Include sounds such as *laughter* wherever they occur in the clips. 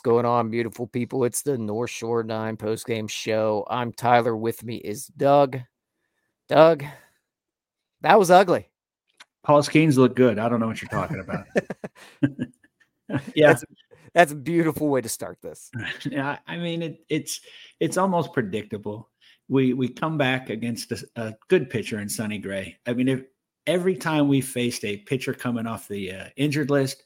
what's going on, beautiful people? It's the North Shore Nine post game show. I'm Tyler. With me is Doug. Doug, that was ugly. Paul Skenes look good. I don't know what you're talking about. *laughs* *laughs* yeah, that's, that's, a beautiful way to start this. *laughs* Yeah, I mean it, it's it's almost predictable. We we come back against a, a, good pitcher in Sonny Gray. I mean, if every time we faced a pitcher coming off the uh, injured list,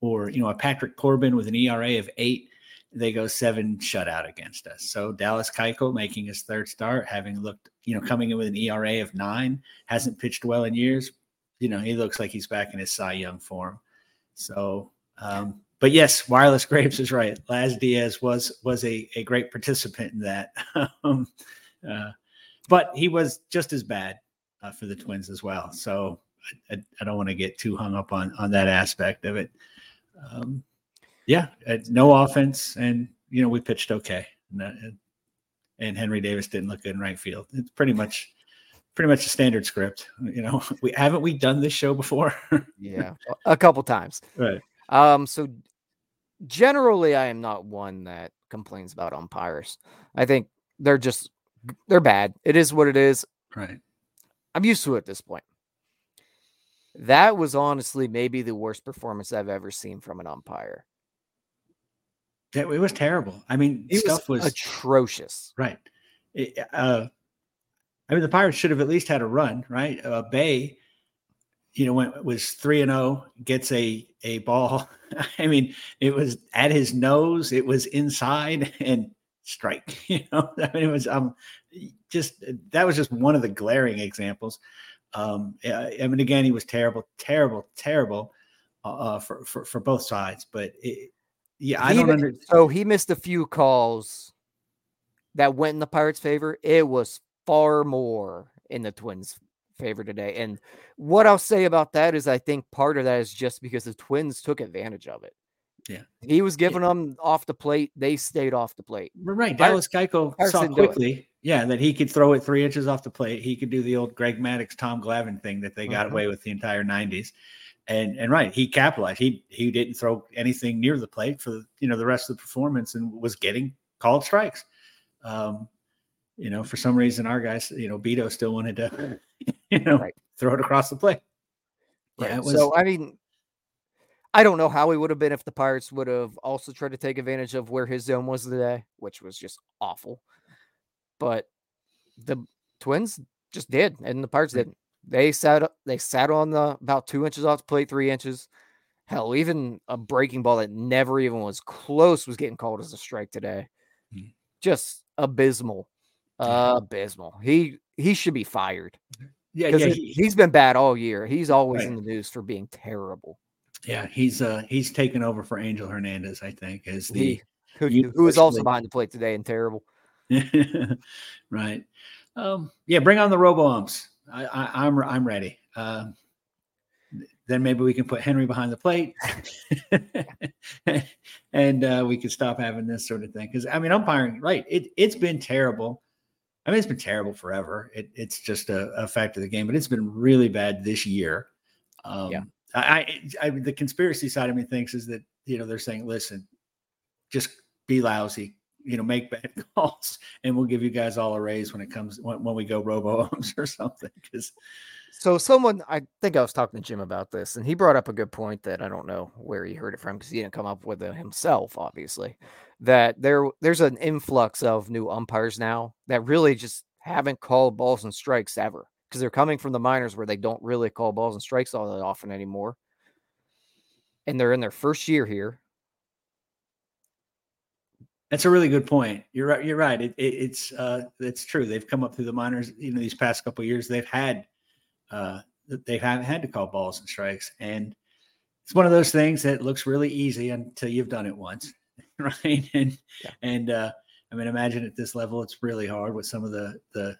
or you know a Patrick Corbin with an ERA of eight, they go seven shutout against us. So Dallas Keuchel making his third start, having looked you know coming in with an ERA of nine, hasn't pitched well in years. You know he looks like he's back in his Cy Young form. So, um, but yes, wireless grapes is right. Laz Diaz was was a a great participant in that. *laughs* um, uh, but he was just as bad uh, for the Twins as well. So I, I don't want to get too hung up on on that aspect of it um, yeah, no offense, and you know we pitched okay, and, and Henry Davis didn't look good in right field. It's pretty much pretty much a standard script. You know, *laughs* we haven't we done this show before? *laughs* yeah, a couple times. Right. Um. So generally, I am not one that complains about umpires. I think they're just they're bad. It is what it is. Right. I'm used to it at this point. That was honestly maybe the worst performance I've ever seen from an umpire. Yeah, it was terrible. I mean, it stuff was, was, atrocious. Right. It, uh, I mean, the Pirates should have at least had a run, right? Uh, Bae, you know, when it was three and zero, oh, gets a a ball. *laughs* I mean, it was at his nose. It was inside *laughs* and strike. *laughs* You know, I mean, it was um just that was just one of the glaring examples. Um, I mean, again, he was terrible, terrible, terrible uh, uh, for, for for both sides. But it, yeah, I he, don't understand. So he missed a few calls that went in the Pirates' favor. It was far more in the Twins' favor today. And what I'll say about that is, I think part of that is just because the Twins took advantage of it. Yeah. He was giving yeah. them off the plate. They stayed off the plate. Right. Dallas Keuchel saw quickly, yeah, that he could throw it three inches off the plate. He could do the old Greg Maddux, Tom Glavine thing that they got mm-hmm. away with the entire 90s. And and right, he capitalized. He he didn't throw anything near the plate for the, you know the rest of the performance and was getting called strikes. Um, you know, for some reason our guys, you know, Bido still wanted to, *laughs* you know, right. throw it across the plate. Yeah, it was, so I mean, I don't know how he would have been if the Pirates would have also tried to take advantage of where his zone was today, which was just awful. But the Twins just did, and the Pirates didn't. They sat they sat on the about two inches off the plate, three inches. Hell, even a breaking ball that never even was close was getting called as a strike today. Mm. Just abysmal, uh, abysmal. He he should be fired. Yeah, yeah, he, has been bad all year. He's always right. in the news for being terrible. Yeah, he's uh he's taken over for Angel Hernandez, I think, as the he, who, who is also behind the plate today and terrible. *laughs* right. Um, yeah, bring on the robo umps. I, I, am I'm, I'm ready. Uh, then maybe we can put Henry behind the plate, *laughs* and uh, we can stop having this sort of thing. Because I mean, umpiring, right? It it's been terrible. I mean, it's been terrible forever. It, it's just a, a fact of the game, but it's been really bad this year. Um, yeah. I, I, the conspiracy side of me thinks is that you know they're saying, listen, just be lousy, you know, make bad *laughs* calls, and we'll give you guys all a raise when it comes when, when we go robo ums *laughs* or something. Because so someone, I think I was talking to Jim about this, and he brought up a good point that I don't know where he heard it from because he didn't come up with it himself, obviously. That there there's an influx of new umpires now that really just haven't called balls and strikes ever because they're coming from the minors where they don't really call balls and strikes all that often anymore. And they're in their first year here. That's a really good point. You're right. You're right. It, it, it's uh, it's true. They've come up through the minors. You know, these past couple years, they've had uh, they haven't had to call balls and strikes, and it's one of those things that looks really easy until you've done it once, *laughs* right? And yeah. and uh, I mean, imagine at this level, it's really hard with some of the the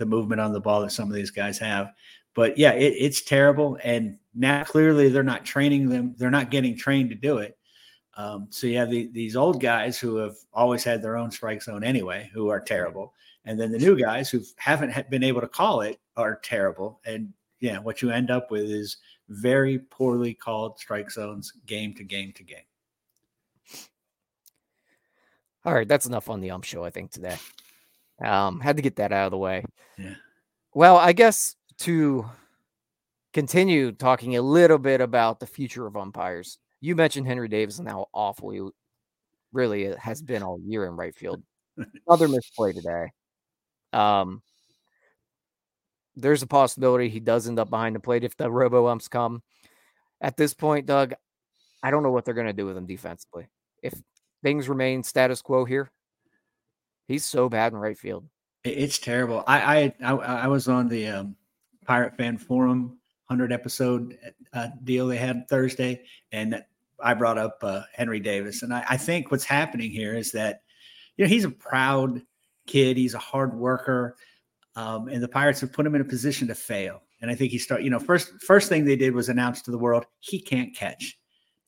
the movement on the ball that some of these guys have. But yeah, it, it's terrible. And now clearly they're not training them, they're not getting trained to do it. Um, so you have the, these old guys who have always had their own strike zone anyway, who are terrible. And then the new guys who haven't been able to call it are terrible. And yeah, what you end up with is very poorly called strike zones game to game to game. All right, that's enough on the ump show, I think, today. Um, had to get that out of the way. Yeah. Well, I guess to continue talking a little bit about the future of umpires, you mentioned Henry Davis and how awful he really has been all year in right field. Another *laughs* misplay today. Um, there's a possibility he does end up behind the plate if the robo umps come. At this point, Doug, I don't know what they're going to do with him defensively. If things remain status quo here, he's so bad in right field. It's terrible. I I I, I was on the um, Pirate Fan Forum hundred episode uh, deal they had Thursday, and I brought up uh, Henry Davis, and I, I think what's happening here is that you know he's a proud kid. He's a hard worker, um, and the Pirates have put him in a position to fail. And I think he start. You know, first first thing they did was announce to the world he can't catch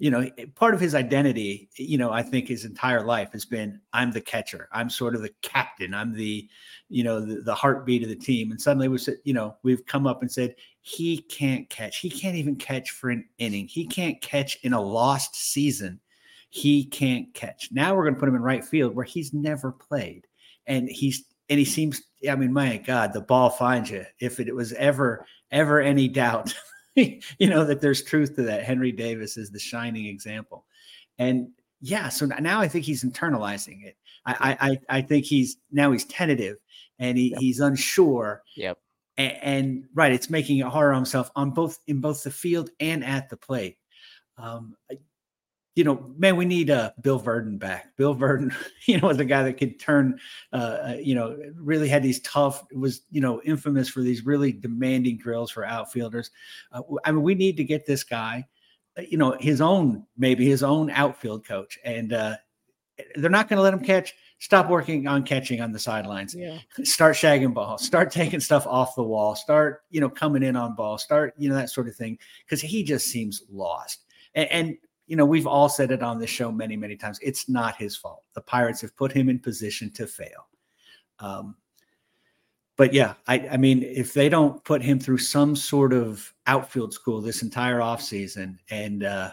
you know, part of his identity, you know, I think his entire life has been I'm the catcher. I'm sort of the captain. I'm the, you know, the, the heartbeat of the team. And suddenly we said, you know, we've come up and said he can't catch. He can't even catch for an inning. He can't catch in a lost season. He can't catch. Now we're going to put him in right field where he's never played. And he's and he seems I mean, my God, the ball finds you. If it was ever, ever any doubt *laughs* *laughs* you know that there's truth to that. Henry Davis is the shining example, and yeah, so now I think he's internalizing it. I I, I think he's now he's tentative and he, yep. he's unsure. Yep. And, and, right, it's making it harder on himself on both in both the field and at the plate. Um, you know, man, we need uh, Bill Virdon back. Bill Virdon, *laughs* you know, was a guy that could turn, uh, uh, you know, really had these tough, was, you know, infamous for these really demanding drills for outfielders. Uh, I mean, we need to get this guy, uh, you know, his own, maybe his own outfield coach. And uh, they're not going to let him catch. Stop working on catching on the sidelines. Yeah. *laughs* Start shagging ball. Start taking stuff off the wall. Start, you know, coming in on ball. Start, you know, that sort of thing. Because he just seems lost. and, and you know, we've all said it on this show many, many times. It's not his fault. The Pirates have put him in position to fail. Um, but yeah, I, I, mean, if they don't put him through some sort of outfield school this entire offseason, and uh,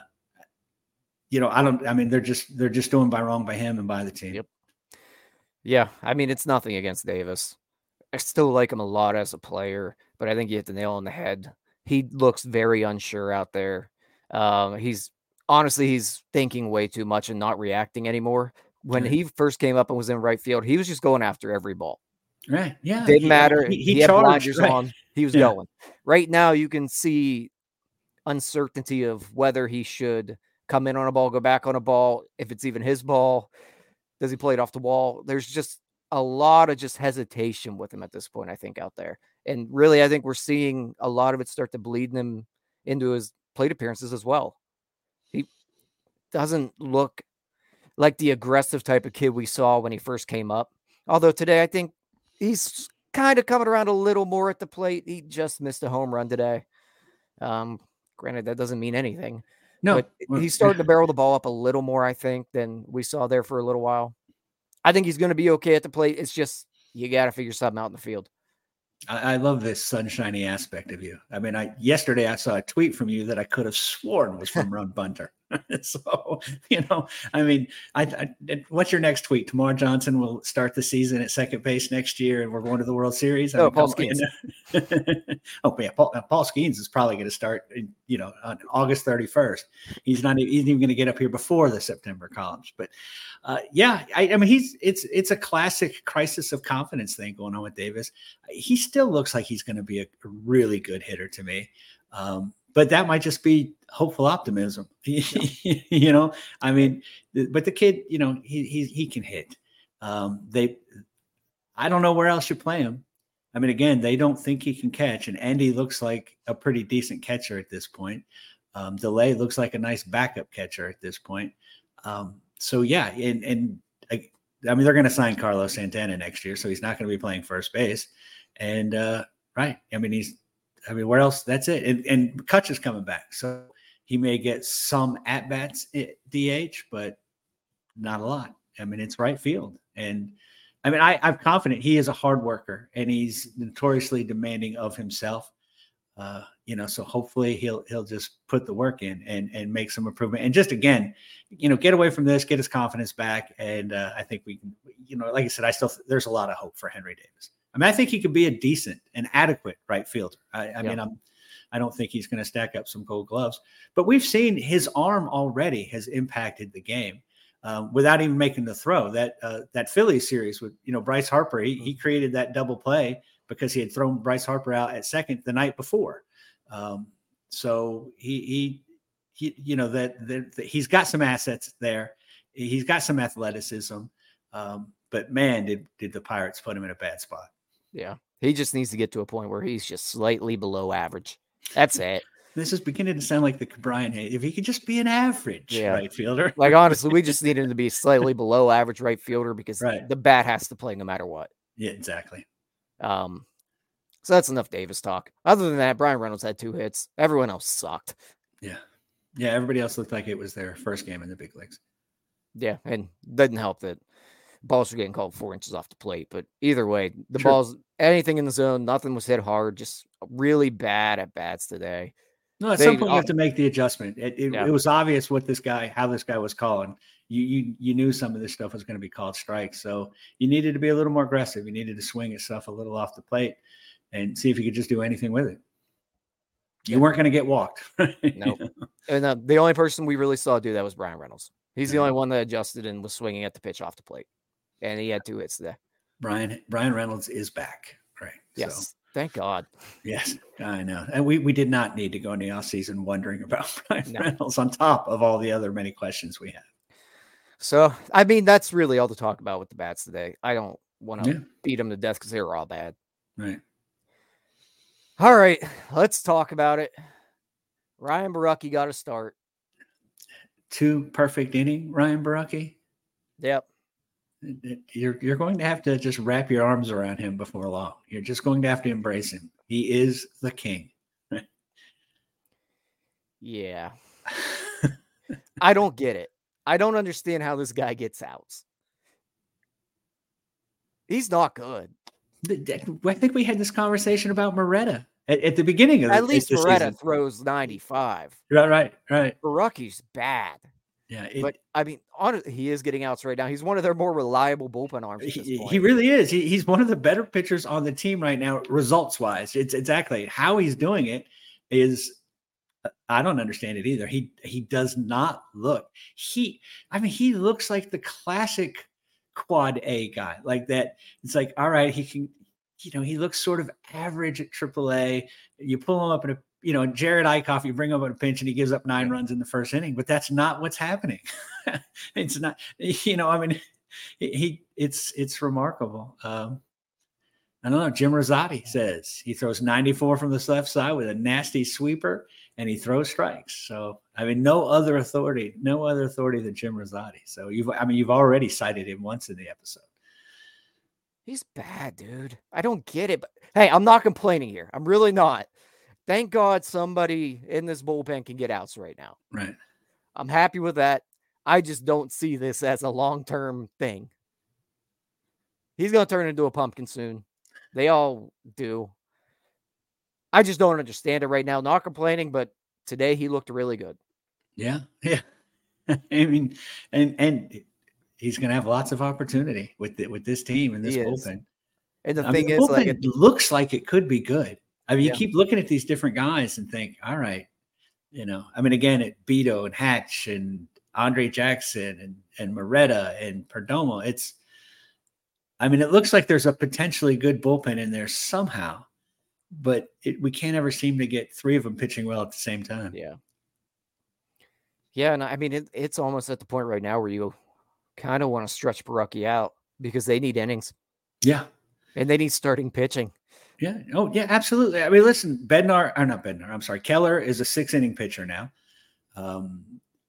you know, I don't. I mean, they're just they're just doing by wrong by him and by the team. Yep. Yeah, I mean, it's nothing against Davis. I still like him a lot as a player, but I think you hit the nail on the head. He looks very unsure out there. Um, he's honestly, he's thinking way too much and not reacting anymore. When he first came up and was in right field, he was just going after every ball. Right. Yeah. Didn't he, uh, matter. He, he, he had blinders right. on. He was yeah. going. Right now, you can see uncertainty of whether he should come in on a ball, go back on a ball, if it's even his ball. Does he play it off the wall? There's just a lot of just hesitation with him at this point, I think, out there. And really, I think we're seeing a lot of it start to bleed him into his plate appearances as well doesn't look like the aggressive type of kid we saw when he first came up. Although today I think he's kind of coming around a little more at the plate. He just missed a home run today. Um, granted, that doesn't mean anything. No, but he's starting to barrel the ball up a little more, I think, than we saw there for a little while. I think he's going to be okay at the plate. It's just you got to figure something out in the field. I, I love this sunshiny aspect of you. I mean, I yesterday I saw a tweet from you that I could have sworn was from Ron Bunter. *laughs* so you know, I mean, I, I, what's your next tweet? Termarr Johnson will start the season at second base next year, and we're going to the World Series. I oh, mean, Paul Skenes. *laughs* oh yeah, Paul, Paul Skenes is probably going to start, you know, on August thirty first. He's not he's even going to get up here before the September columns. But uh, yeah, I, I, mean, he's it's it's a classic crisis of confidence thing going on with Davis. He still looks like he's going to be a, a really good hitter to me. Um, but that might just be hopeful optimism. *laughs* you know, I mean, but the kid, you know, he he he can hit. Um, they, I don't know where else you play him. I mean, again, they don't think he can catch, and Endy looks like a pretty decent catcher at this point. Um, Delay looks like a nice backup catcher at this point. Um, so yeah, and and I, I mean, they're going to sign Carlos Santana next year, so he's not going to be playing first base. And uh, right, I mean, he's I mean, where else? That's it. And, and Kutch is coming back. So he may get some at bats at DH, but not a lot. I mean, it's right field. And I mean, I, I'm confident he is a hard worker and he's notoriously demanding of himself. Uh, you know, so hopefully he'll he'll just put the work in and and make some improvement. And just again, you know, get away from this, get his confidence back, and uh, I think we. You know, like I said, I still there's a lot of hope for Henry Davis. I mean, I think he could be a decent and adequate right fielder. I, I yeah. mean, I'm I don't think he's going to stack up some gold gloves, but we've seen his arm already has impacted the game. Um, without even making the throw. That uh, that Philly series with you know Bryce Harper, he, he, created that double play because he had thrown Bryce Harper out at second the night before. Um, so he, he, he, you know, that, that, that, he's got some assets there. He's got some athleticism. Um, but man, did, did the Pirates put him in a bad spot. Yeah. He just needs to get to a point where he's just slightly below average. That's it. This is beginning to sound like the Brian Hay. If he could just be an average yeah. right fielder. like honestly, we just need *laughs* him to be slightly below average right fielder because right. the bat has to play no matter what. Yeah, exactly. Um, so that's enough Davis talk. Other than that, Bryan Reynolds had two hits. Everyone else sucked. Yeah. Yeah. Everybody else looked like it was their first game in the big leagues. Yeah. And didn't help that balls were getting called four inches off the plate. But either way, the True. balls, anything in the zone, nothing was hit hard. Just really bad at bats today. No, at they, some point you have to make the adjustment. It, it, yeah. it, was obvious what this guy, how this guy was calling. You, you you knew some of this stuff was going to be called strikes, so you needed to be a little more aggressive. You needed to swing at stuff a little off the plate and see if you could just do anything with it. You yeah. weren't going to get walked. *laughs* no. Nope. And uh, the only person we really saw do that was Bryan Reynolds. He's the only one that adjusted and was swinging at the pitch off the plate, and he had two hits today. Bryan Bryan Reynolds is back. Right. Yes. So, thank God. Yes, I know. And we, we did not need to go into the offseason wondering about *laughs* Bryan no. Reynolds on top of all the other many questions we have. So, I mean, that's really all to talk about with the bats today. I don't want to yeah. beat them to death because they were all bad. Right. All right, let's talk about it. Ryan Borucki got a start. Two perfect inning, Ryan Borucki. Yep. You're you're going to have to just wrap your arms around him before long. You're just going to have to embrace him. He is the king. yeah. *laughs* I don't get it. I don't understand how this guy gets outs. He's not good. I think we had this conversation about Moreta at, at the beginning of at least Moreta throws 95. Right, right, right. Borucki's bad. Yeah, it, but I mean, on, he is getting outs right now. He's one of their more reliable bullpen arms. He, he, really is. He, he's one of the better pitchers on the team right now, results wise. It's exactly how he's doing it. Is uh, I don't understand it either. He he does not look. He I mean, he looks like the classic quad A guy, like that. It's like, all right, he can you know, he looks sort of average at AAA. You pull him up in a, you know, Jerad Eickhoff, you bring him up a pinch and he gives up nine runs in the first inning, but that's not what's happening. *laughs* it's not, you know, I mean, he, it's, it's remarkable. Um, I don't know. Jim Rosati says he throws 94 from the left side with a nasty sweeper and he throws strikes. So, I mean, no other authority, no other authority than Jim Rosati. So you've, I mean, you've already cited him once in the episode. He's bad, dude. I don't get it. But hey, I'm not complaining here. I'm really not. Thank God somebody in this bullpen can get outs right now. Right. I'm happy with that. I just don't see this as a long term thing. He's going to turn into a pumpkin soon. They all do. I just don't understand it right now. Not complaining, but today he looked really good. Yeah. *laughs* Yeah. I mean, and and he's going to have lots of opportunity with the, with this team and this bullpen. And the I thing mean, is, like, it looks like it could be good. I mean, yeah. you keep looking at these different guys and think, all right, you know, I mean, again, at Bido and Hatch and Andre Jackson and and Moreta and Perdomo, it's, I mean, it looks like there's a potentially good bullpen in there somehow, but it, we can't ever seem to get three of them pitching well at the same time. Yeah. Yeah, and I mean, it, it's almost at the point right now where you kind of want to stretch Borucki out because they need innings. Yeah. And they need starting pitching. Yeah. Oh, yeah, absolutely. I mean, listen, Bednar, or not Bednar, I'm sorry, Keller is a six inning pitcher now. Um,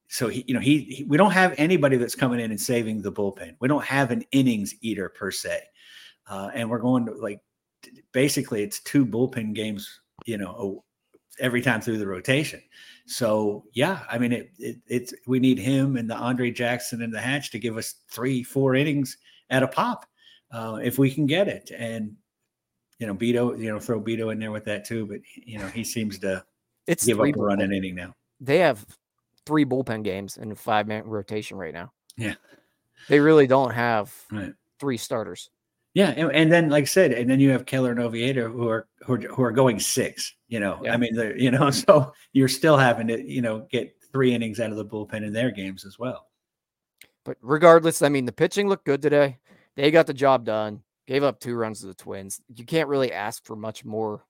so he, you know, he, he, we don't have anybody that's coming in and saving the bullpen. We don't have an innings eater per se. Uh, and we're going to like basically it's two bullpen games, you know, every time through the rotation. So yeah, I mean it, it, it's we need him and the Andre Jackson and the Hatch to give us three, four innings at a pop uh, if we can get it. And you know, Bido, you know, throw Bido in there with that too. But you know, he seems to it's give up a run an inning now. They have three bullpen games in a five man rotation right now. Yeah. They really don't have right. three starters. Yeah, and, and, then like I said, and then you have Keller and Oviedo who are who are, who are going six. You know, yeah. I mean, you know, *laughs* so you're still having to you know get three innings out of the bullpen in their games as well. But regardless, I mean, the pitching looked good today. They got the job done. Gave up two runs to the Twins. You can't really ask for much more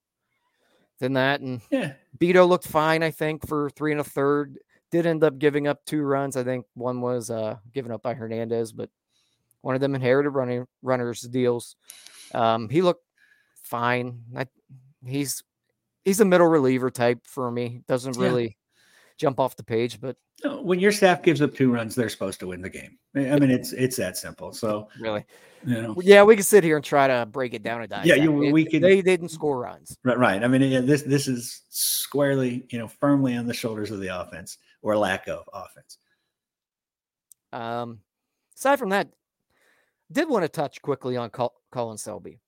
than that. And yeah, Bido looked fine, I think, for three and a third. Did end up giving up two runs. I think one was uh, given up by Hernandez, but one of them inherited running runners deals. Um, he looked fine. I, he's he's a middle reliever type for me. Doesn't really yeah. jump off the page, but when your staff gives up two runs, they're supposed to win the game. I mean, it's it's that simple. So really, you know, yeah, we can sit here and try to break it down a dissect. Yeah, you, we can. They didn't score runs. Right, right. I mean, yeah, this this is squarely, you know, firmly on the shoulders of the offense or lack of offense. Um, aside from that, did want to touch quickly on Col- Colin Selby.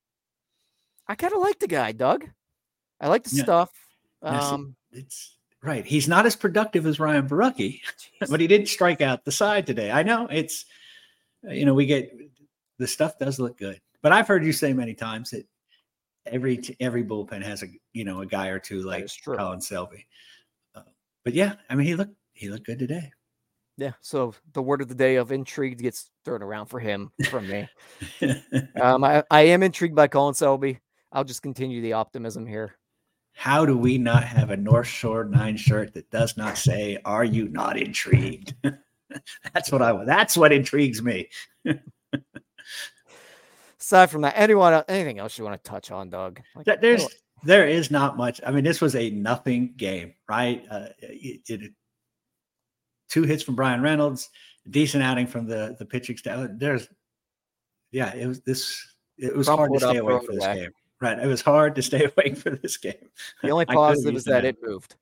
I kind of like the guy, Doug. I like the yeah. stuff. Um, it's right. He's not as productive as Ryan Borucki, but he did strike out the side today. I know it's, you know, we get the stuff does look good, but I've heard you say many times that every every bullpen has a you know a guy or two like Colin Selby. Uh, but yeah, I mean he looked he looked good today. Yeah. So the word of the day of intrigue gets thrown around for him from me. *laughs* um, I, I am intrigued by Colin Selby. I'll just continue the optimism here. How do we not have a North Shore Nine shirt that does not say "Are you not intrigued"? *laughs* that's what I. That's what intrigues me. *laughs* Aside from that, anyone, anything else you want to touch on, Doug? Like, There's, there is not much. I mean, this was a nothing game, right? Uh, it, it, two hits from Bryan Reynolds, decent outing from the the pitching staff. There's, yeah, it was this. It was hard to stay away from this away. game. Right, it was hard to stay *laughs* awake for this game. The only *laughs* positive is that it moved.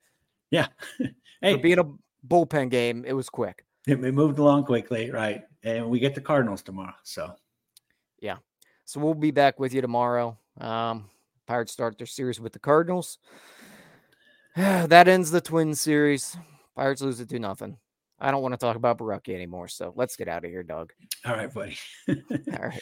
Yeah, *laughs* hey, for being a bullpen game, it was quick. It, it moved along quickly, right? And we get the Cardinals tomorrow, so yeah. So we'll be back with you tomorrow. Um, Pirates start their series with the Cardinals. *sighs* that ends the Twin series. Pirates lose it to nothing. I don't want to talk about Borucki anymore. So let's get out of here, Doug. All right, buddy. All right.